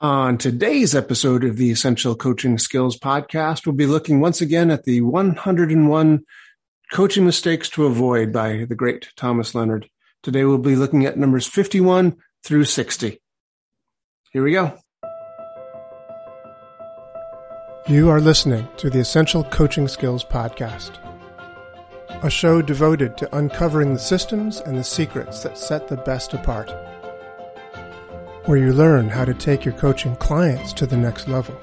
On today's episode of the Essential Coaching Skills Podcast, we'll be looking once again at the 101 coaching mistakes to avoid by the great Thomas Leonard. Today we'll be looking at numbers 51 through 60. Here we go. You are listening to the Essential Coaching Skills Podcast, a show devoted to uncovering the systems and the secrets that set the best apart where you learn how to take your coaching clients to the next level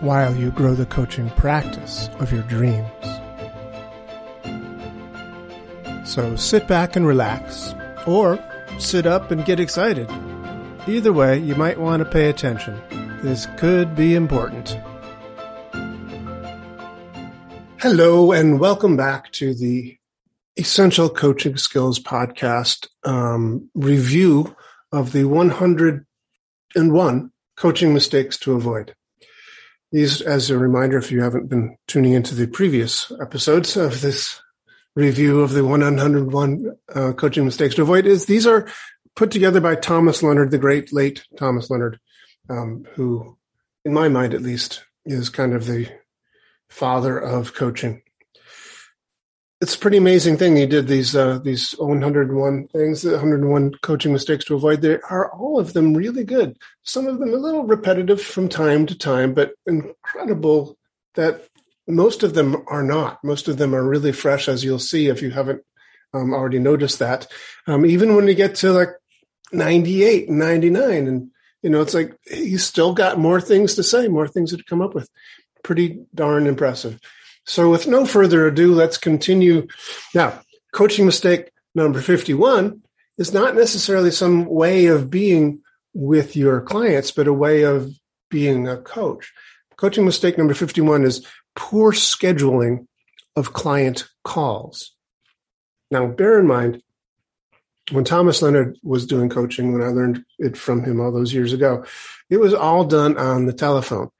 while you grow the coaching practice of your dreams. So sit back and relax, or sit up and get excited. Either way, you might want to pay attention. This could be important. Hello, and welcome back to the Essential Coaching Skills Podcast um, review of the 101 coaching mistakes to avoid. These, as a reminder, if you haven't been tuning into the previous episodes of this review of the 101 uh, coaching mistakes to avoid, is these are put together by Thomas Leonard, the great late Thomas Leonard, um, who, in my mind at least, is kind of the father of coaching it's a pretty amazing thing he did these uh, these 101 things 101 coaching mistakes to avoid. They are all of them really good. Some of them a little repetitive from time to time but incredible that most of them are not. Most of them are really fresh as you'll see if you haven't um, already noticed that. Um, even when you get to like 98 and 99 and you know it's like he's still got more things to say more things to come up with. Pretty darn impressive so, with no further ado, let's continue. Now, coaching mistake number 51 is not necessarily some way of being with your clients, but a way of being a coach. Coaching mistake number 51 is poor scheduling of client calls. Now, bear in mind, when Thomas Leonard was doing coaching, when I learned it from him all those years ago, it was all done on the telephone.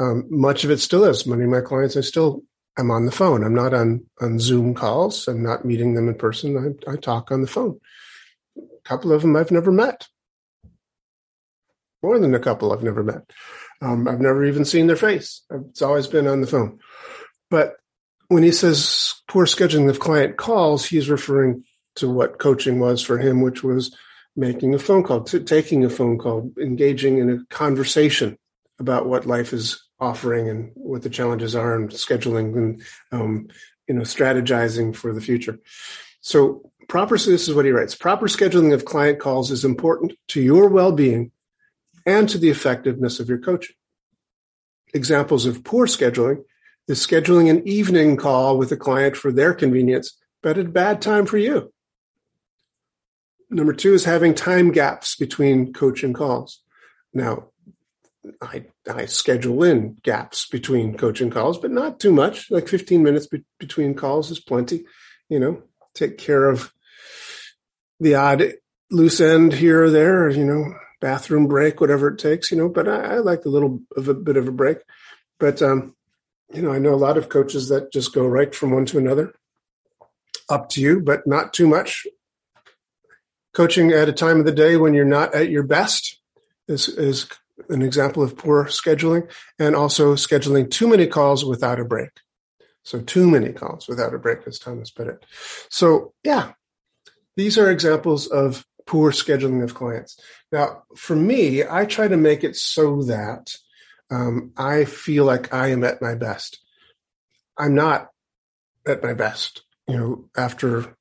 Um, much of it still is. Many of my clients, I still I'm on the phone. I'm not on, on Zoom calls. I'm not meeting them in person. I, I talk on the phone. A couple of them I've never met. More than a couple I've never met. Um, I've never even seen their face. It's always been on the phone. But when he says poor scheduling of client calls, he's referring to what coaching was for him, which was making a phone call, taking a phone call, engaging in a conversation about what life is offering and what the challenges are and scheduling and um, you know strategizing for the future. So proper so this is what he writes. Proper scheduling of client calls is important to your well-being and to the effectiveness of your coaching. Examples of poor scheduling is scheduling an evening call with a client for their convenience but at a bad time for you. Number two is having time gaps between coaching calls. Now I, I schedule in gaps between coaching calls, but not too much. Like 15 minutes be- between calls is plenty. You know, take care of the odd loose end here or there, you know, bathroom break, whatever it takes, you know, but I, I like a little of a bit of a break. But, um, you know, I know a lot of coaches that just go right from one to another. Up to you, but not too much. Coaching at a time of the day when you're not at your best is, is an example of poor scheduling, and also scheduling too many calls without a break. So too many calls without a break, as Thomas put it. So yeah, these are examples of poor scheduling of clients. Now, for me, I try to make it so that um, I feel like I am at my best. I'm not at my best, you know, after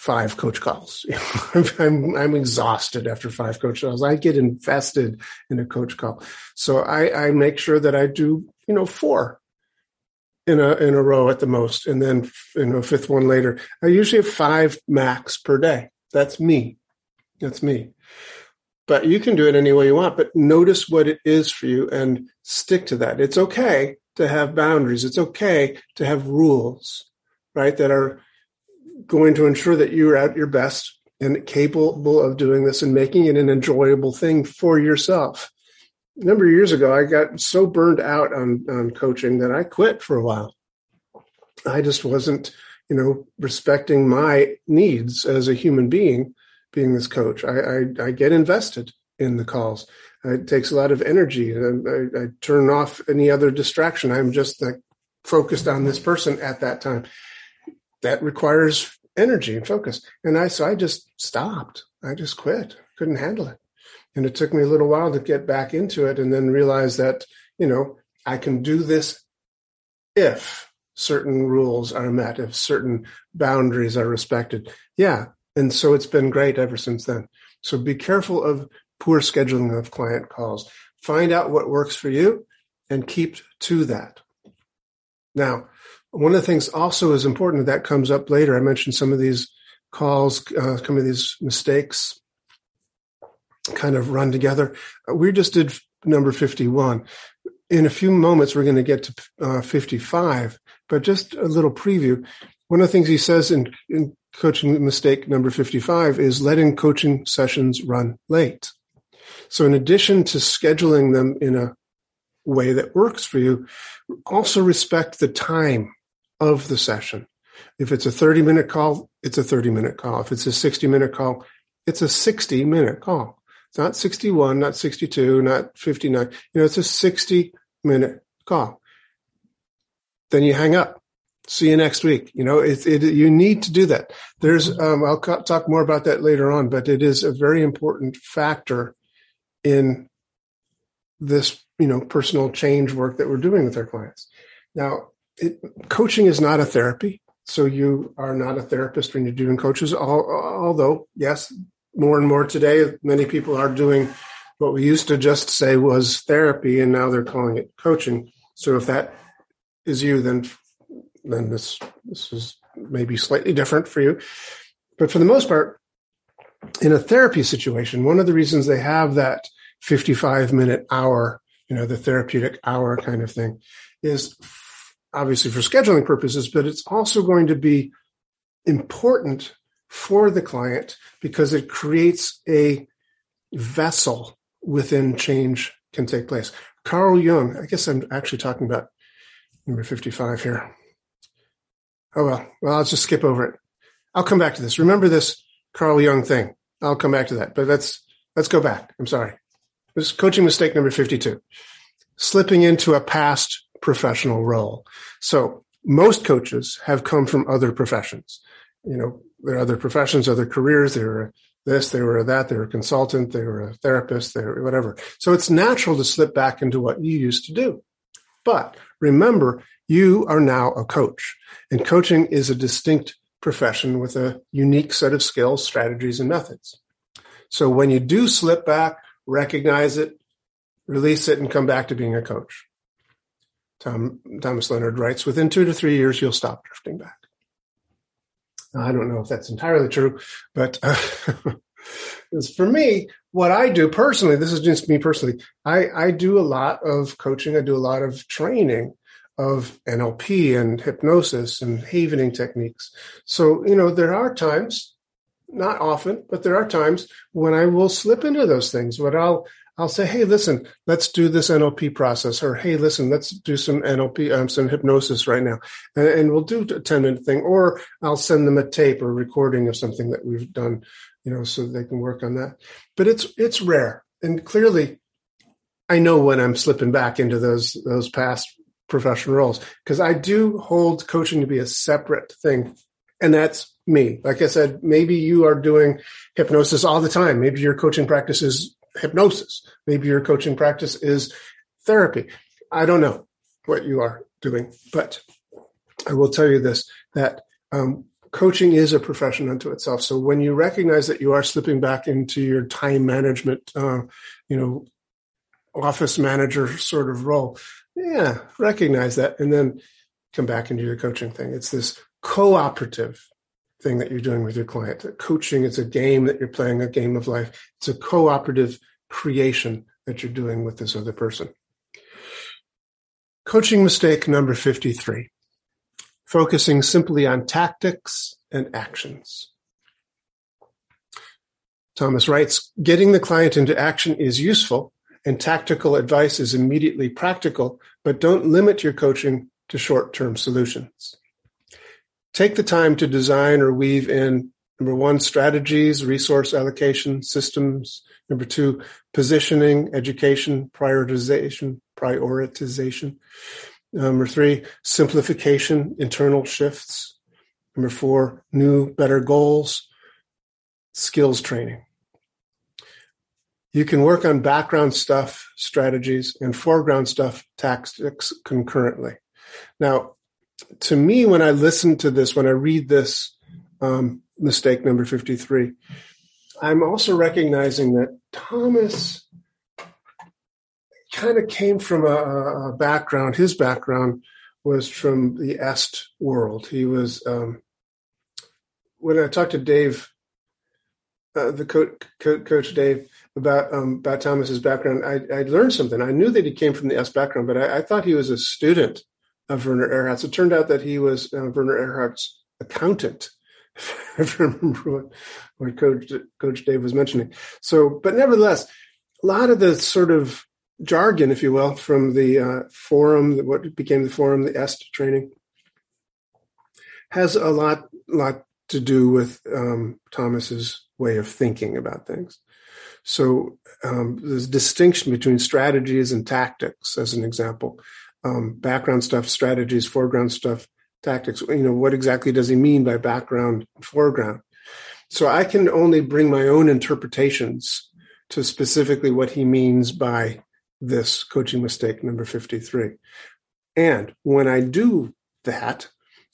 five coach calls. I'm, I'm exhausted after five coach calls. I get invested in a coach call. So I, I make sure that I do, you know, four in a, in a row at the most. And then, you know, fifth one later. I usually have five max per day. That's me. That's me. But you can do it any way you want, but notice what it is for you and stick to that. It's okay to have boundaries. It's okay to have rules, right? That are going to ensure that you're at your best and capable of doing this and making it an enjoyable thing for yourself. A number of years ago, I got so burned out on, on coaching that I quit for a while. I just wasn't, you know, respecting my needs as a human being, being this coach. I, I, I get invested in the calls. It takes a lot of energy. I, I, turn off any other distraction. I'm just like focused on this person at that time. That requires energy and focus. And I, so I just stopped. I just quit. Couldn't handle it. And it took me a little while to get back into it and then realize that, you know, I can do this if certain rules are met, if certain boundaries are respected. Yeah. And so it's been great ever since then. So be careful of poor scheduling of client calls. Find out what works for you and keep to that. Now, one of the things also is important that comes up later. I mentioned some of these calls, uh, some of these mistakes kind of run together. We just did number 51. In a few moments, we're going to get to uh, 55, but just a little preview. One of the things he says in, in coaching mistake number 55 is letting coaching sessions run late. So in addition to scheduling them in a way that works for you, also respect the time of the session. If it's a 30 minute call, it's a 30 minute call. If it's a 60 minute call, it's a 60 minute call. It's not 61, not 62, not 59. You know, it's a 60 minute call. Then you hang up. See you next week. You know, it, it you need to do that. There's, um, I'll talk more about that later on, but it is a very important factor in this, you know, personal change work that we're doing with our clients. Now, it, coaching is not a therapy. So you are not a therapist when you're doing coaches, although yes, more and more today, many people are doing what we used to just say was therapy, and now they're calling it coaching. So if that is you, then then this this is maybe slightly different for you. But for the most part, in a therapy situation, one of the reasons they have that 55 minute hour, you know, the therapeutic hour kind of thing, is obviously for scheduling purposes, but it's also going to be important for the client because it creates a vessel within change can take place. Carl Jung, I guess I'm actually talking about number 55 here. Oh well, well, I'll just skip over it. I'll come back to this. Remember this Carl Jung thing. I'll come back to that, but let's, let's go back. I'm sorry. This coaching mistake number 52. Slipping into a past professional role. So most coaches have come from other professions. You know, there are other professions, other careers. They were this, they were that, they were a consultant, they were a therapist, they were whatever. So it's natural to slip back into what you used to do. But remember, you are now a coach and coaching is a distinct profession with a unique set of skills, strategies, and methods. So when you do slip back, recognize it, release it, and come back to being a coach. Tom, Thomas Leonard writes, within two to three years, you'll stop drifting back. Now, I don't know if that's entirely true, but uh, for me, what I do personally, this is just me personally, I, I do a lot of coaching. I do a lot of training of NLP and hypnosis and havening techniques. So, you know, there are times, not often, but there are times when I will slip into those things. What I'll I'll say, hey, listen, let's do this NLP process, or hey, listen, let's do some NLP, um, some hypnosis right now, and, and, we'll do a ten minute thing, or I'll send them a tape or recording of something that we've done, you know, so they can work on that. But it's it's rare, and clearly, I know when I'm slipping back into those those past professional roles because I do hold coaching to be a separate thing, and that's me. Like I said, maybe you are doing hypnosis all the time. Maybe your coaching practice is hypnosis. Maybe your coaching practice is therapy. I don't know what you are doing, but I will tell you this that um, coaching is a profession unto itself. So when you recognize that you are slipping back into your time management, uh, you know, office manager sort of role, yeah, recognize that and then come back into your coaching thing. It's this cooperative thing that you're doing with your client. Coaching is a game that you're playing, a game of life. It's a cooperative creation that you're doing with this other person. Coaching mistake number 53 focusing simply on tactics and actions. Thomas writes, getting the client into action is useful and tactical advice is immediately practical, but don't limit your coaching to short term solutions take the time to design or weave in number one, strategies, resource allocation, systems, Number two, positioning, education, prioritization, prioritization. Number three, simplification, internal shifts. Number four, new, better goals, skills training. You can work on background stuff, strategies, and foreground stuff, tactics concurrently. Now, to me, when I listen to this, when I read this um, mistake number 53, I'm also recognizing that Thomas kind of came from a, a, background. His background was from the Est world. He was um, when I talked to Dave, uh, the coach, coach Dave, about um, about Thomas's background. I, I learned something. I knew that he came from the Est background, but I, I thought he was a student of Werner Erhard's. It turned out that he was uh, Werner Erhard's accountant. If I remember what, what Coach Coach Dave was mentioning. So, but nevertheless, a lot of the sort of jargon, if you will, from the uh, forum, what became the forum, the EST training, has a lot lot to do with um, Thomas's way of thinking about things. So um, a distinction between strategies and tactics, as an example. Um, background stuff, strategies, foreground stuff, tactics. You know, what exactly does he mean by background, foreground? So I can only bring my own interpretations to specifically what he means by this coaching mistake number 53. And when I do that,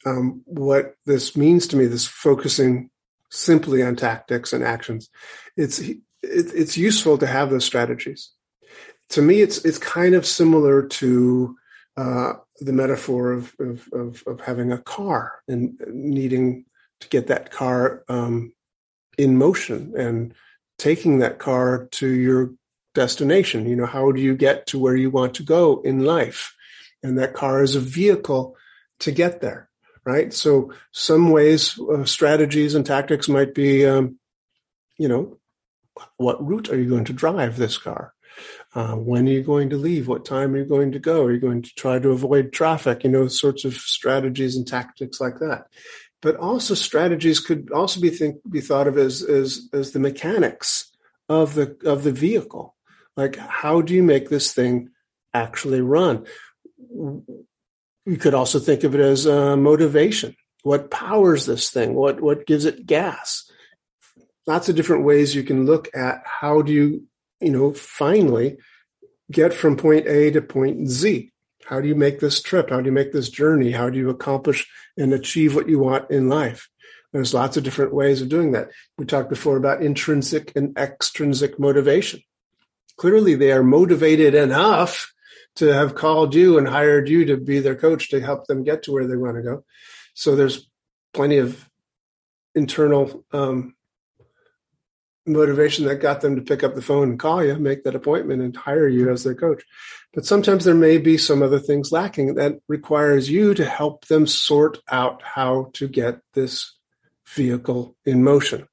um, what this means to me, this focusing simply on tactics and actions, it's it, it's useful to have those strategies. To me, it's it's kind of similar to uh, the metaphor of, of, of of having a car and needing to get that car um, in motion and taking that car to your destination. You know, how do you get to where you want to go in life? And that car is a vehicle to get there right? So some ways, uh, strategies and tactics might be, um, you know, what route are you going to drive this car? Uh, when are you going to leave? What time are you going to go? Are you going to try to avoid traffic? You know, sorts of strategies and tactics like that. But also strategies could also be think, be thought of as, as as the mechanics of the of the vehicle. Like how do you make this thing actually run? You could also think of it as uh, motivation. What powers this thing? What what gives it gas? Lots of different ways you can look at how do you, you know, finally get from point A to point Z. How do you make this trip? How do you make this journey? How do you accomplish and achieve what you want in life? There's lots of different ways of doing that. We talked before about intrinsic and extrinsic motivation. Clearly, they are motivated enough to have called you and hired you to be their coach to help them get to where they want to go. So there's plenty of internal um, motivation that got them to pick up the phone and call you, make that appointment, and hire you as their coach. But sometimes there may be some other things lacking that requires you to help them sort out how to get this vehicle in motion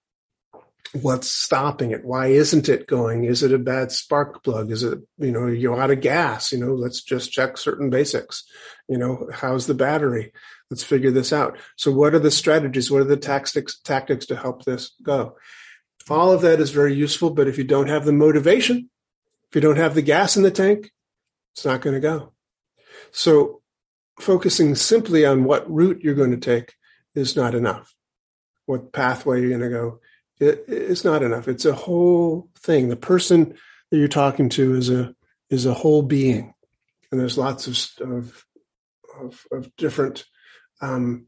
what's stopping it? Why isn't it going? Is it a bad spark plug? Is it, you know, you're out of gas? You know, let's just check certain basics. You know, how's the battery? Let's figure this out. So what are the strategies? What are the tactics, tactics to help this go? All of that is very useful, but if you don't have the motivation, if you don't have the gas in the tank, it's not going to go. So focusing simply on what route you're going to take is not enough. What pathway you're going to go it, it's not enough. It's a whole thing. The person that you're talking to is a is a whole being, and there's lots of of of, of different um,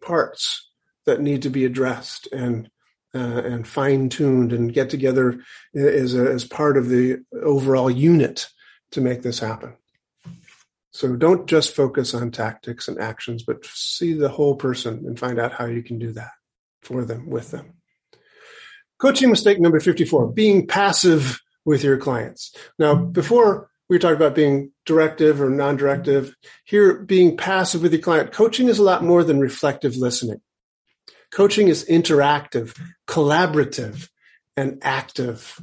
parts that need to be addressed and uh, and fine tuned and get together as a, as part of the overall unit to make this happen. So don't just focus on tactics and actions, but see the whole person and find out how you can do that for them with them. Coaching mistake number 54, being passive with your clients. Now, before we talked about being directive or non-directive. Here, being passive with your client. Coaching is a lot more than reflective listening. Coaching is interactive, collaborative, and active.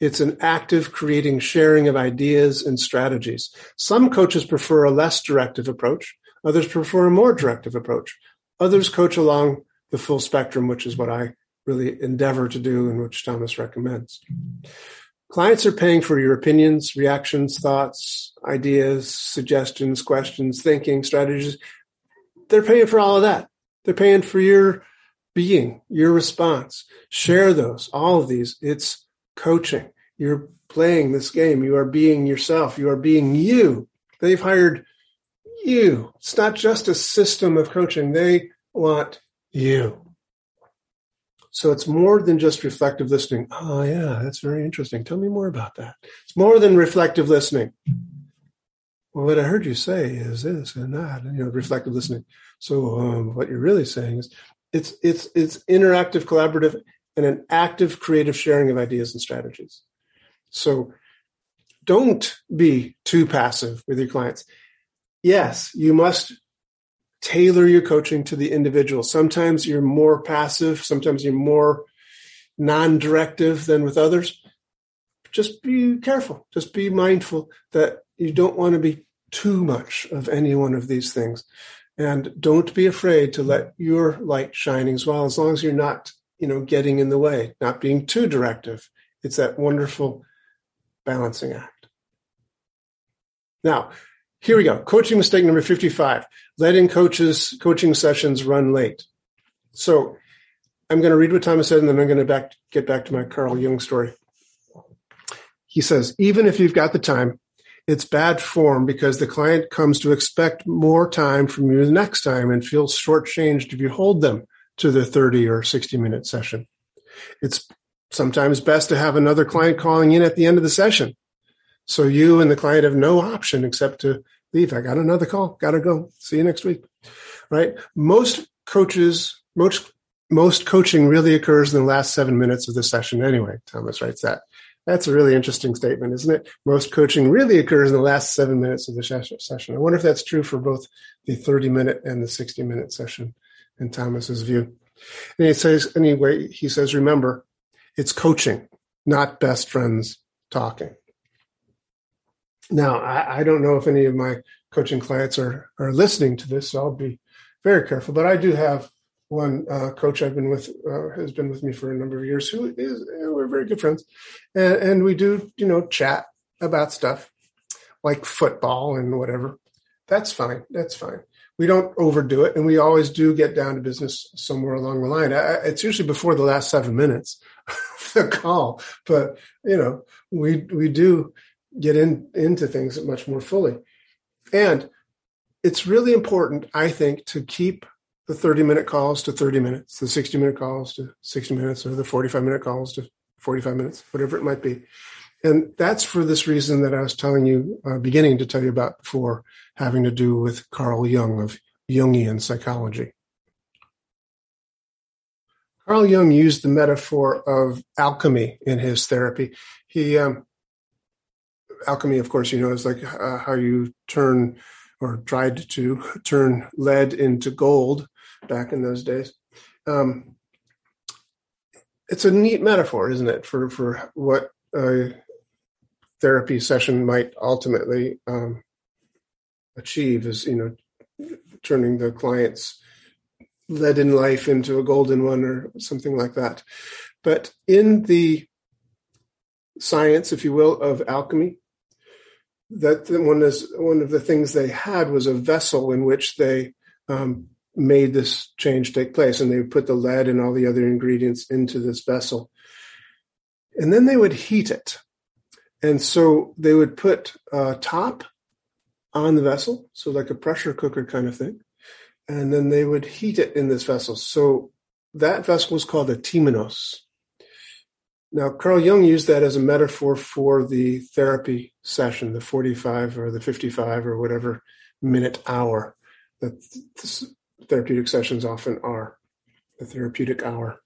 It's an active creating, sharing of ideas and strategies. Some coaches prefer a less directive approach. Others prefer a more directive approach. Others coach along the full spectrum, which is what I really endeavor to do and which Thomas recommends. Clients are paying for your opinions, reactions, thoughts, ideas, suggestions, questions, thinking, strategies. They're paying for all of that. They're paying for your being, your response. Share those, all of these. It's coaching. You're playing this game. You are being yourself. You are being you. They've hired you. It's not just a system of coaching. They want you. So it's more than just reflective listening. Oh, yeah, that's very interesting. Tell me more about that. It's more than reflective listening. Well, what I heard you say is this and that, and, you know, reflective listening. So um, what you're really saying is it's it's it's interactive, collaborative, and an active, creative sharing of ideas and strategies. So don't be too passive with your clients. Yes, you must tailor your coaching to the individual. Sometimes you're more passive, sometimes you're more non directive than with others. Just be careful, just be mindful that you don't want to be too much of any one of these things. And don't be afraid to let your light shine as well, as long as you're not, you know, getting in the way, not being too directive. It's that wonderful balancing act. Now, here we go. Coaching mistake number 55 letting coaches coaching sessions run late. So I'm going to read what Thomas said and then I'm going to back, get back to my Carl Jung story. He says, even if you've got the time, it's bad form because the client comes to expect more time from you the next time and feels shortchanged if you hold them to the 30 or 60 minute session. It's sometimes best to have another client calling in at the end of the session so you and the client have no option except to leave. I got another call. Got to go. See you next week. Right. Most coaches, most, most coaching really occurs in the last seven minutes of the session anyway. Thomas writes that. That's a really interesting statement, isn't it? Most coaching really occurs in the last seven minutes of the session. I wonder if that's true for both the 30 minute and the 60 minute session in Thomas's view. And he says, anyway, he says, remember, it's coaching, not best friends talking. Now, I, I, don't know if any of my coaching clients are are listening to this, so I'll be very careful. But I do have one uh, coach I've been with uh, has been with me for a number of years who is we're very good friends, and, and we do you know chat about stuff like football and whatever. That's fine. That's fine. We don't overdo it, and we always do get down to business somewhere along the line. I, it's usually before the last seven minutes of the call, but you know we we do get in, into things much more fully. And it's really important, I think, to keep the 30 minute calls to 30 minutes, the 60 minute calls to 60 minutes, or the 45 minute calls to 45 minutes, whatever it might be. And that's for this reason that I was telling you, uh, beginning to tell you about before, having to do with Carl Jung of Jungian psychology. Carl Jung used the metaphor of alchemy in his therapy. He um, alchemy, of course, you know, is like uh, how you turn or tried to turn lead into gold back in those days. Um, it's a neat metaphor, isn't it, for for what a therapy session might ultimately um, achieve? Is you know turning the client's leaden life into a golden one or something like that. But in the science, if you will, of alchemy, that one is one of the things they had was a vessel in which they um, made this change take place, and they would put the lead and all the other ingredients into this vessel, and then they would heat it, and so they would put a top on the vessel, so like a pressure cooker kind of thing, and then they would heat it in this vessel. So that vessel was called a temenos, now, Carl Jung used that as a metaphor for the therapy session, the 45 or the 55 or whatever minute hour that therapeutic sessions often are, the therapeutic hour.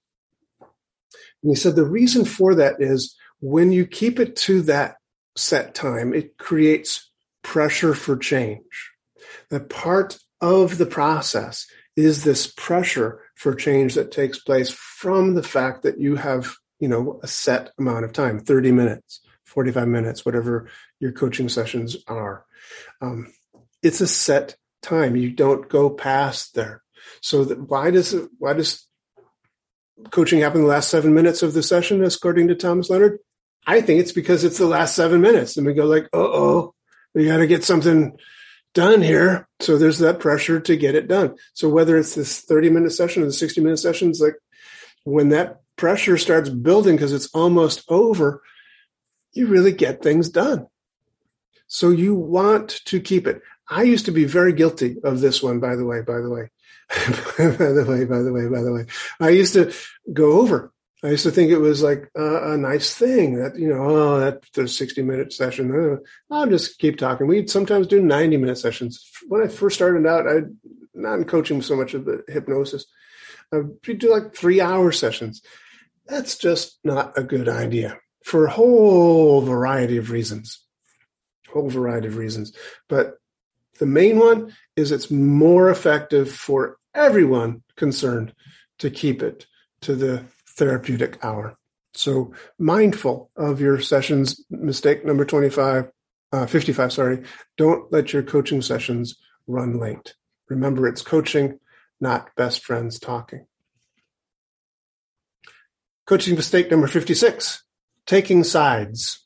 And he said the reason for that is when you keep it to that set time, it creates pressure for change. That part of the process is this pressure for change that takes place from the fact that you have you know, a set amount of time, 30 minutes, 45 minutes, whatever your coaching sessions are. Um, it's a set time. You don't go past there. So that why does it, why does coaching happen in the last seven minutes of the session, according to Thomas Leonard? I think it's because it's the last seven minutes. And we go like, uh oh, we got to get something done here. So there's that pressure to get it done. So whether it's this 30 minute session or the 60 minute session, sessions, like when that pressure starts building because it's almost over, you really get things done. So you want to keep it. I used to be very guilty of this one, by the way, by the way. by the way, by the way, by the way. I used to go over. I used to think it was like a, a nice thing that, you know, oh, that the 60 minute session. Uh, I'll just keep talking. We'd sometimes do 90 minute sessions. When I first started out, I not in coaching so much of the hypnosis. I'd do like three hour sessions. That's just not a good idea for a whole variety of reasons. Whole variety of reasons. But the main one is it's more effective for everyone concerned to keep it to the therapeutic hour. So mindful of your sessions. Mistake number 25, uh, 55, sorry. Don't let your coaching sessions run late. Remember, it's coaching, not best friends talking. Coaching mistake number 56, taking sides.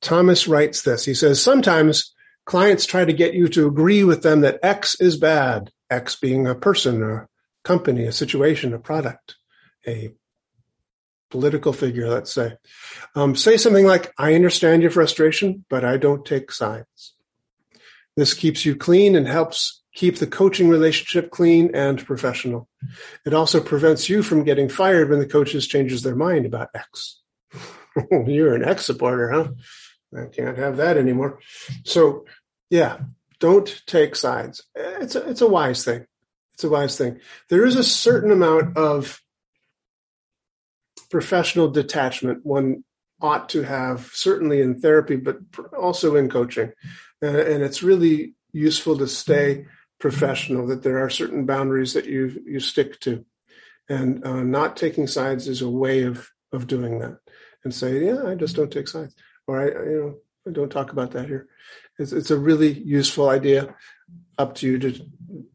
Thomas writes this. He says, sometimes clients try to get you to agree with them that X is bad, X being a person, a company, a situation, a product, a political figure, let's say. Um, say something like, I understand your frustration, but I don't take sides. This keeps you clean and helps keep the coaching relationship clean and professional. It also prevents you from getting fired when the coaches changes their mind about X. You're an X supporter, huh? I can't have that anymore. So, yeah, don't take sides. It's a, it's a wise thing. It's a wise thing. There is a certain amount of professional detachment one ought to have, certainly in therapy, but also in coaching. and it's really useful to stay professional, that there are certain boundaries that you, you stick to. And uh, not taking sides is a way of, of doing that and say, yeah, I just don't take sides or I, you know, I don't talk about that here. It's, it's a really useful idea. Up to you to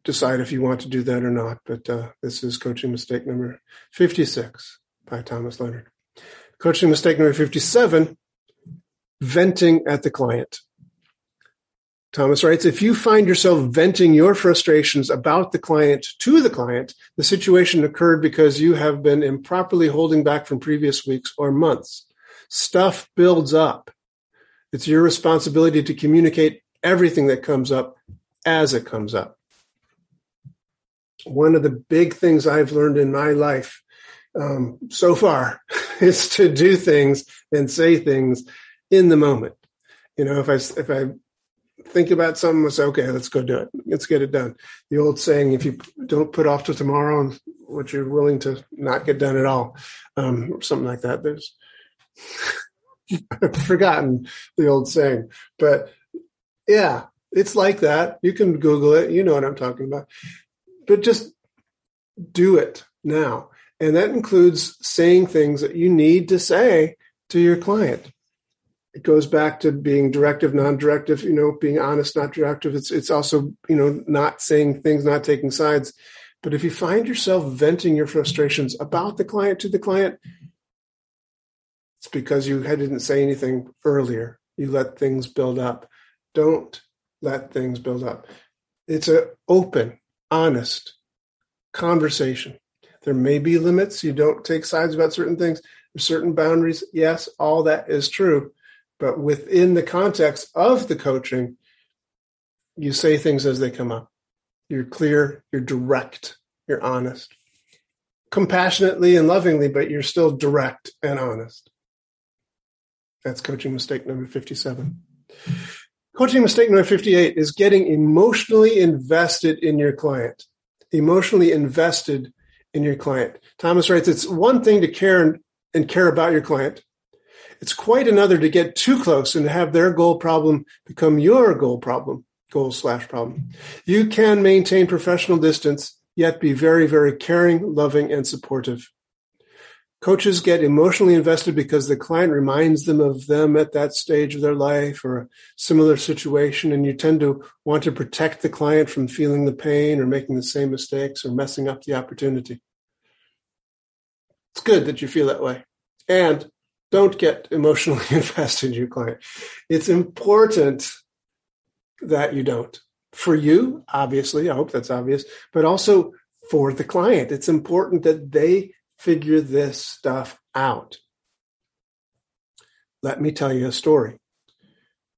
decide if you want to do that or not. But uh, this is coaching mistake number 56 by Thomas Leonard. Coaching mistake number 57 venting at the client. Thomas writes, if you find yourself venting your frustrations about the client to the client, the situation occurred because you have been improperly holding back from previous weeks or months. Stuff builds up. It's your responsibility to communicate everything that comes up as it comes up. One of the big things I've learned in my life um, so far is to do things and say things in the moment. You know, if I if I think about something, I say, okay, let's go do it. Let's get it done. The old saying, if you don't put off to tomorrow what you're willing to not get done at all, um, something like that. There's I've forgotten the old saying, but yeah, it's like that. You can Google it. You know what I'm talking about. But just do it now. And that includes saying things that you need to say to your client. It goes back to being directive, non-directive, you know, being honest, not directive. It's it's also, you know, not saying things, not taking sides. But if you find yourself venting your frustrations about the client to the client, it's because you didn't say anything earlier. You let things build up. Don't let things build up. It's an open, honest conversation. There may be limits. You don't take sides about certain things. There's certain boundaries. Yes, all that is true. But within the context of the coaching, you say things as they come up. You're clear, you're direct, you're honest. Compassionately and lovingly, but you're still direct and honest. That's coaching mistake number 57. Coaching mistake number 58 is getting emotionally invested in your client. Emotionally invested in your client. Thomas writes, it's one thing to care and, care about your client. It's quite another to get too close and have their goal problem become your goal problem, goal slash problem. You can maintain professional distance, yet be very, very caring, loving, and supportive. Coaches get emotionally invested because the client reminds them of them at that stage of their life or a similar situation, and you tend to want to protect the client from feeling the pain or making the same mistakes or messing up the opportunity. It's good that you feel that way. And don't get emotionally invested in your client. It's important that you don't. For you, obviously, I hope that's obvious, but also for the client. It's important that they figure this stuff out. Let me tell you a story.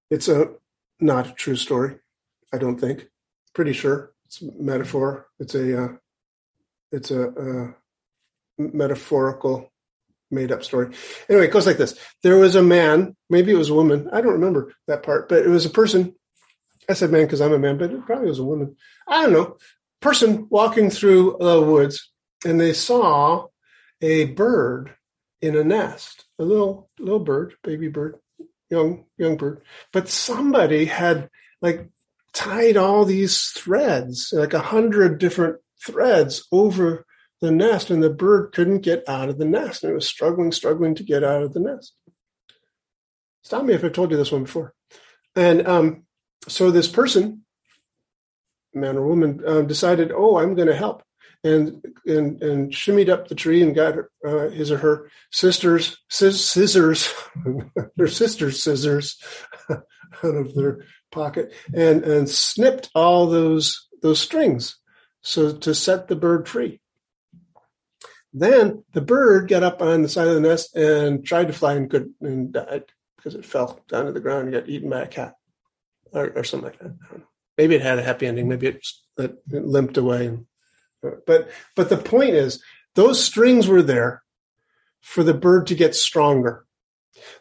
It's a not a true story, I don't think. Pretty sure it's a metaphor. It's a uh, it's a uh, metaphorical made up story. Anyway, it goes like this. There was a man, maybe it was a woman. I don't remember that part, but it was a person. I said man because I'm a man, but it probably was a woman. I don't know. Person walking through the woods and they saw a bird in a nest, a little little bird, baby bird, young young bird. But somebody had like tied all these threads, like a hundred different threads over the nest, and the bird couldn't get out of the nest, and it was struggling, struggling to get out of the nest. Stop me if I've told you this one before. And um, so this person, man or woman, uh, decided, oh, I'm going to help and and and shimmied up the tree and got uh, his or her sisters scissors, her sister's scissors out of their pocket and and snipped all those those strings so to set the bird free. Then the bird got up on the side of the nest and tried to fly and could and died because it fell down to the ground and got eaten by a cat or, or something like that. Maybe it had a happy ending. Maybe it, just, it limped away and but but the point is, those strings were there for the bird to get stronger.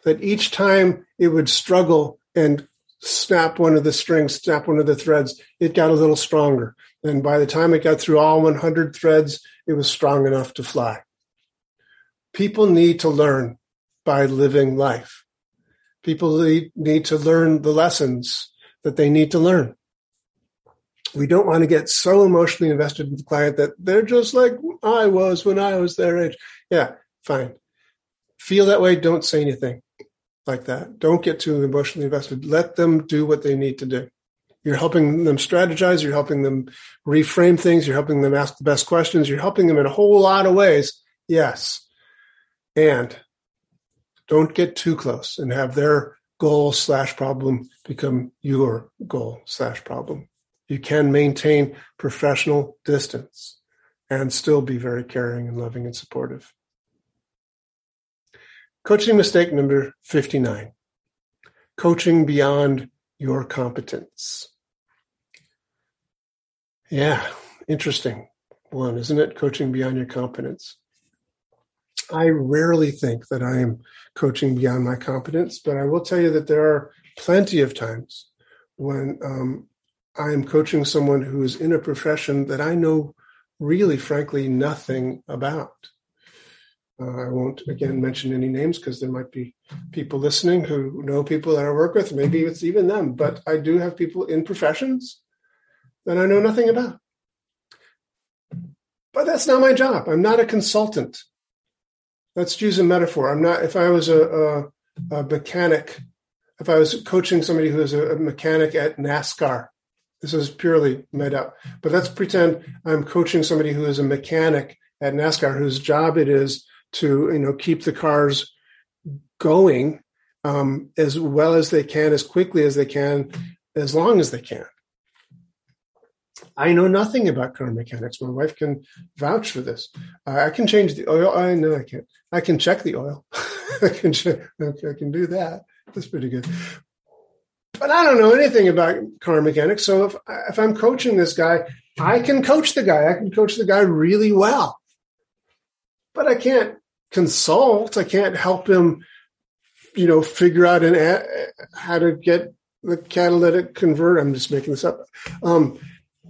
That each time it would struggle and snap one of the strings, snap one of the threads, it got a little stronger. And by the time it got through all 100 threads, it was strong enough to fly. People need to learn by living life. People need to learn the lessons that they need to learn we don't want to get so emotionally invested in the client that they're just like I was when I was their age. Yeah, fine. Feel that way. Don't say anything like that. Don't get too emotionally invested. Let them do what they need to do. You're helping them strategize. You're helping them reframe things. You're helping them ask the best questions. You're helping them in a whole lot of ways. Yes. And don't get too close and have their goal slash problem become your goal slash problem you can maintain professional distance and still be very caring and loving and supportive. Coaching mistake number 59 coaching beyond your competence. Yeah, interesting one, isn't it? Coaching beyond your competence. I rarely think that I am coaching beyond my competence, but I will tell you that there are plenty of times when um, I am coaching someone who is in a profession that I know really, frankly, nothing about. Uh, I won't again mention any names because there might be people listening who know people that I work with. Maybe it's even them, but I do have people in professions that I know nothing about. But that's not my job. I'm not a consultant. Let's use a metaphor. I'm not, if I was a, a, a mechanic, if I was coaching somebody who is a, a mechanic at NASCAR, this is purely made up. But let's pretend I'm coaching somebody who is a mechanic at NASCAR whose job it is to, you know, keep the cars going um, as well as they can, as quickly as they can, as long as they can. I know nothing about car mechanics. My wife can vouch for this. Uh, I can change the oil. I know I can't. I can check the oil. I can check, I can do that. That's pretty good but I don't know anything about car mechanics. So if if I'm coaching this guy, I can coach the guy. I can coach the guy really well, but I can't consult. I can't help him, you know, figure out an how to get the catalytic convert. I'm just making this up. Um,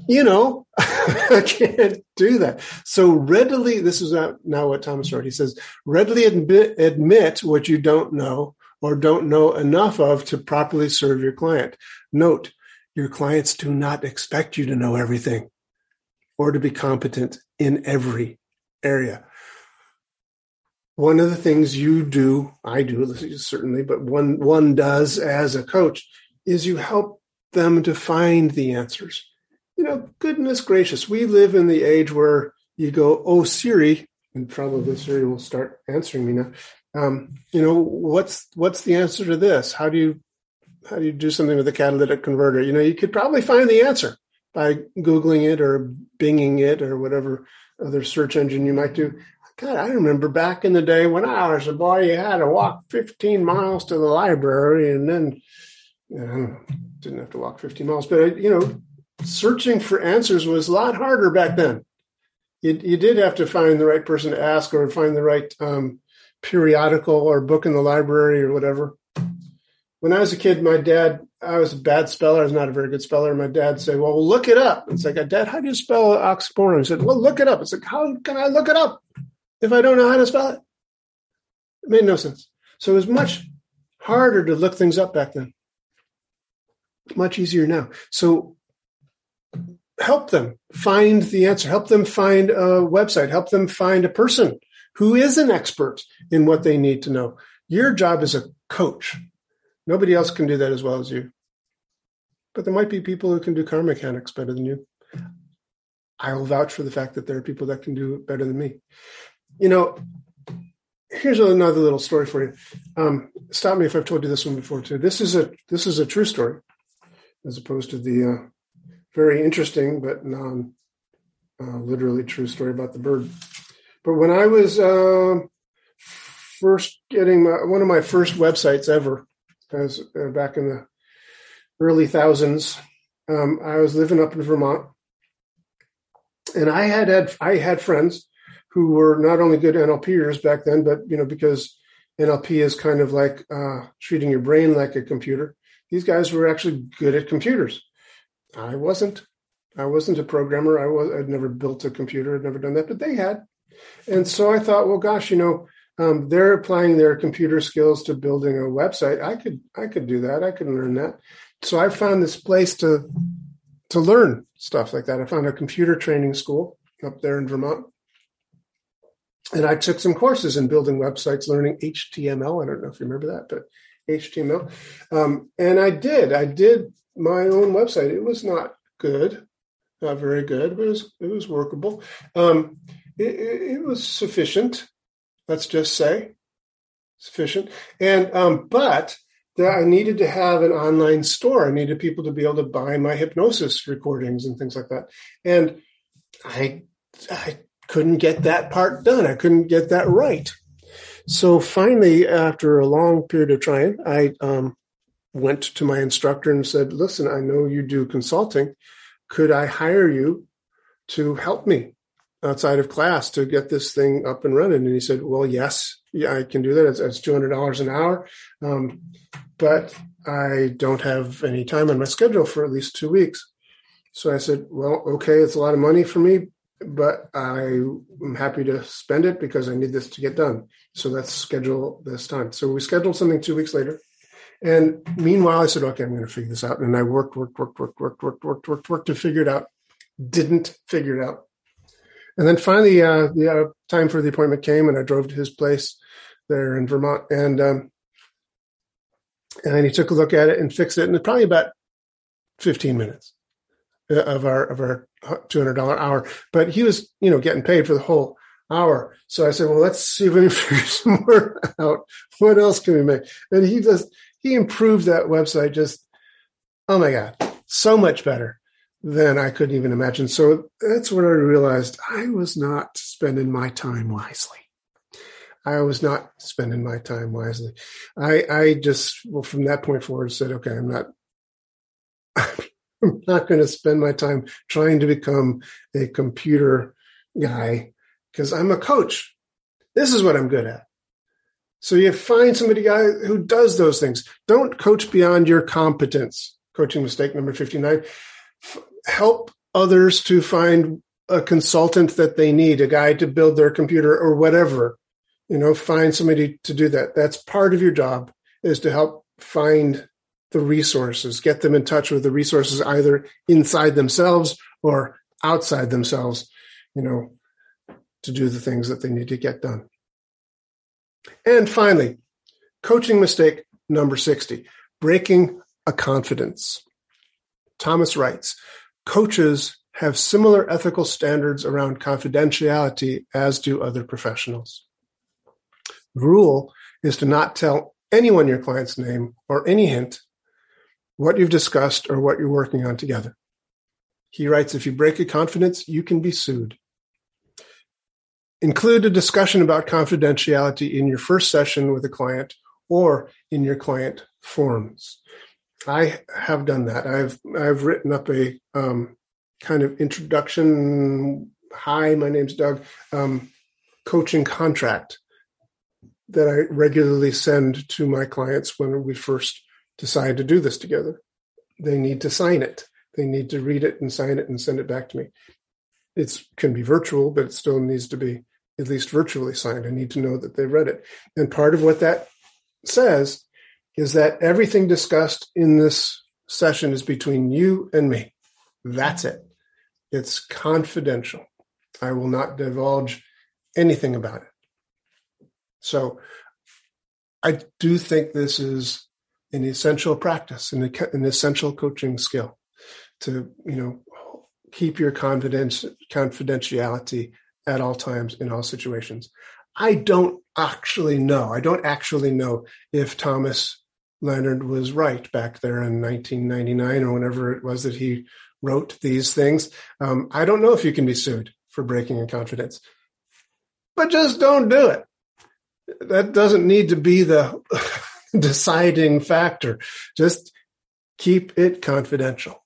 you know, I can't do that. So readily, this is not now what Thomas wrote. He says, readily admit, admit what you don't know or don't know enough of to properly serve your client. Note, your clients do not expect you to know everything or to be competent in every area. One of the things you do, I do certainly, but one, one does as a coach is you help them to find the answers. You know, goodness gracious, we live in the age where you go, Oh, Siri, and probably Siri will start answering me now. Um, you know, what's what's the answer to this? How do you how do you do something with a catalytic converter? You know, you could probably find the answer by googling it or binging it or whatever other search engine you might do. God, I remember back in the day when I was a boy, you had to walk 15 miles to the library and then you know, didn't have to walk 15 miles, but you know, searching for answers was a lot harder back then. You, you did have to find the right person to ask or find the right um, periodical or book in the library or whatever. When I was a kid, my dad, I was a bad speller. I was not a very good speller. My dad said, well, look it up. It's like, Dad, how do you spell oxymoron? He said, well, look it up. It's like, how can I look it up if I don't know how to spell it? It made no sense. So it was much harder to look things up back then. Much easier now. So help them find the answer, help them find a website, help them find a person who is an expert in what they need to know. Your job is a coach. Nobody else can do that as well as you. But there might be people who can do car mechanics better than you. I will vouch for the fact that there are people that can do it better than me. You know, here's another little story for you. Um, stop me if I've told you this one before too. This is a this is a true story, as opposed to the uh, very interesting but non uh, literally true story about the bird. But when I was uh, first getting my, one of my first websites ever, as uh, back in the early thousands, um, I was living up in Vermont, and I had had I had friends who were not only good NLPers back then, but you know because NLP is kind of like uh, treating your brain like a computer. These guys were actually good at computers. I wasn't. I wasn't a programmer. I was. I'd never built a computer. I'd never done that, but they had. And so I thought, well, gosh, you know, um, they're applying their computer skills to building a website. I could. I could do that. I could learn that. So I found this place to to learn stuff like that. I found a computer training school up there in Vermont. And I took some courses in building websites, learning HTML. I don't know if you remember that, but HTML. Um, and I did. I did my own website. It was not good, not very good, but it was it was workable. Um, it, it, was sufficient. Let's just say sufficient. And um, but that I needed to have an online store. I needed people to be able to buy my hypnosis recordings and things like that. And I I couldn't get that part done. I couldn't get that right. So finally, after a long period of trying, I um, went to my instructor and said, Listen, I know you do consulting. Could I hire you to help me outside of class to get this thing up and running? And he said, Well, yes, yeah, I can do that. It's, it's $200 an hour. Um, but I don't have any time on my schedule for at least two weeks. So I said, Well, okay, it's a lot of money for me, but I'm happy to spend it because I need this to get done. So let's schedule this time. So we scheduled something two weeks later. And meanwhile, I said, okay, I'm going to figure this out. And I worked, worked, worked, worked, worked, worked, worked, worked, worked to figure it out. Didn't figure it out. And then finally, uh, the uh, time for the appointment came, and I drove to his place there in Vermont, and um, and he took a look at it and fixed it, and probably about 15 minutes uh, of our of our $200 hour. But he was, you know, getting paid for the whole hour. So I said, well, let's see if we can figure some more out. What else can we make? And he just he improved that website just, oh my God, so much better than I couldn't even imagine. So that's when I realized I was not spending my time wisely. I was not spending my time wisely. I, I just, well, from that point forward said, okay, I'm not, I'm not going to spend my time trying to become a computer guy because I'm a coach. This is what I'm good at. So you find somebody guy who does those things. Don't coach beyond your competence. Coaching mistake number 59. F- help others to find a consultant that they need, a guy to build their computer or whatever. You know, find somebody to do that. That's part of your job is to help find the resources, get them in touch with the resources either inside themselves or outside themselves, you know, to do the things that they need to get done. And finally, coaching mistake number 60, breaking a confidence. Thomas writes, coaches have similar ethical standards around confidentiality as do other professionals. The rule is to not tell anyone your client's name or any hint what you've discussed or what you're working on together. He writes, if you break a confidence, you can be sued. Include a discussion about confidentiality in your first session with a client or in your client forums. I have done that. I've I've written up a um, kind of introduction. Hi, my name's Doug. Um, coaching contract that I regularly send to my clients when we first decide to do this together. They need to sign it. They need to read it and sign it and send it back to me. It can be virtual, but it still needs to be at least virtually signed. I need to know that they read it. And part of what that says is that everything discussed in this session is between you and me. That's it. It's confidential. I will not divulge anything about it. So I do think this is an essential practice, an, an essential coaching skill to, you know, keep your confidence, confidentiality at all times in all situations. I don't actually know. I don't actually know if Thomas Leonard was right back there in 1999 or whenever it was that he wrote these things. Um, I don't know if you can be sued for breaking a confidence, but just don't do it. That doesn't need to be the deciding factor. Just keep it confidential.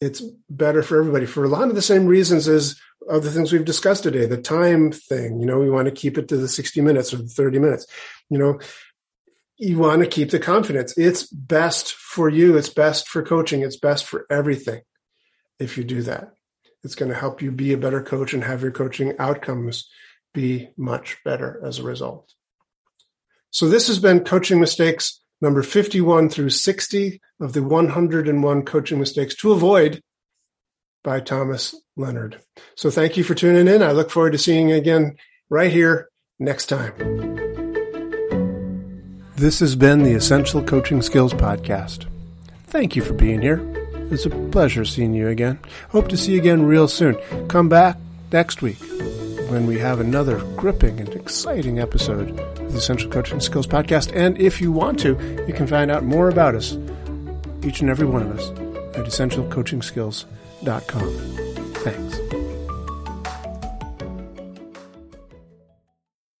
It's better for everybody for a lot of the same reasons as other things we've discussed today. The time thing, you know, we want to keep it to the 60 minutes or the 30 minutes. You know, you want to keep the confidence. It's best for you. It's best for coaching. It's best for everything if you do that. It's going to help you be a better coach and have your coaching outcomes be much better as a result. So this has been coaching mistakes number 51 through 60 of the 101 coaching mistakes to avoid by Thomas Leonard. So thank you for tuning in. I look forward to seeing you again right here next time. This has been the Essential Coaching Skills Podcast. Thank you for being here. It's a pleasure seeing you again. Hope to see you again real soon. Come back next week when we have another gripping and exciting episode of the Essential Coaching Skills Podcast. And if you want to, you can find out more about us, each and every one of us, at essentialcoachingskills.com. Thanks.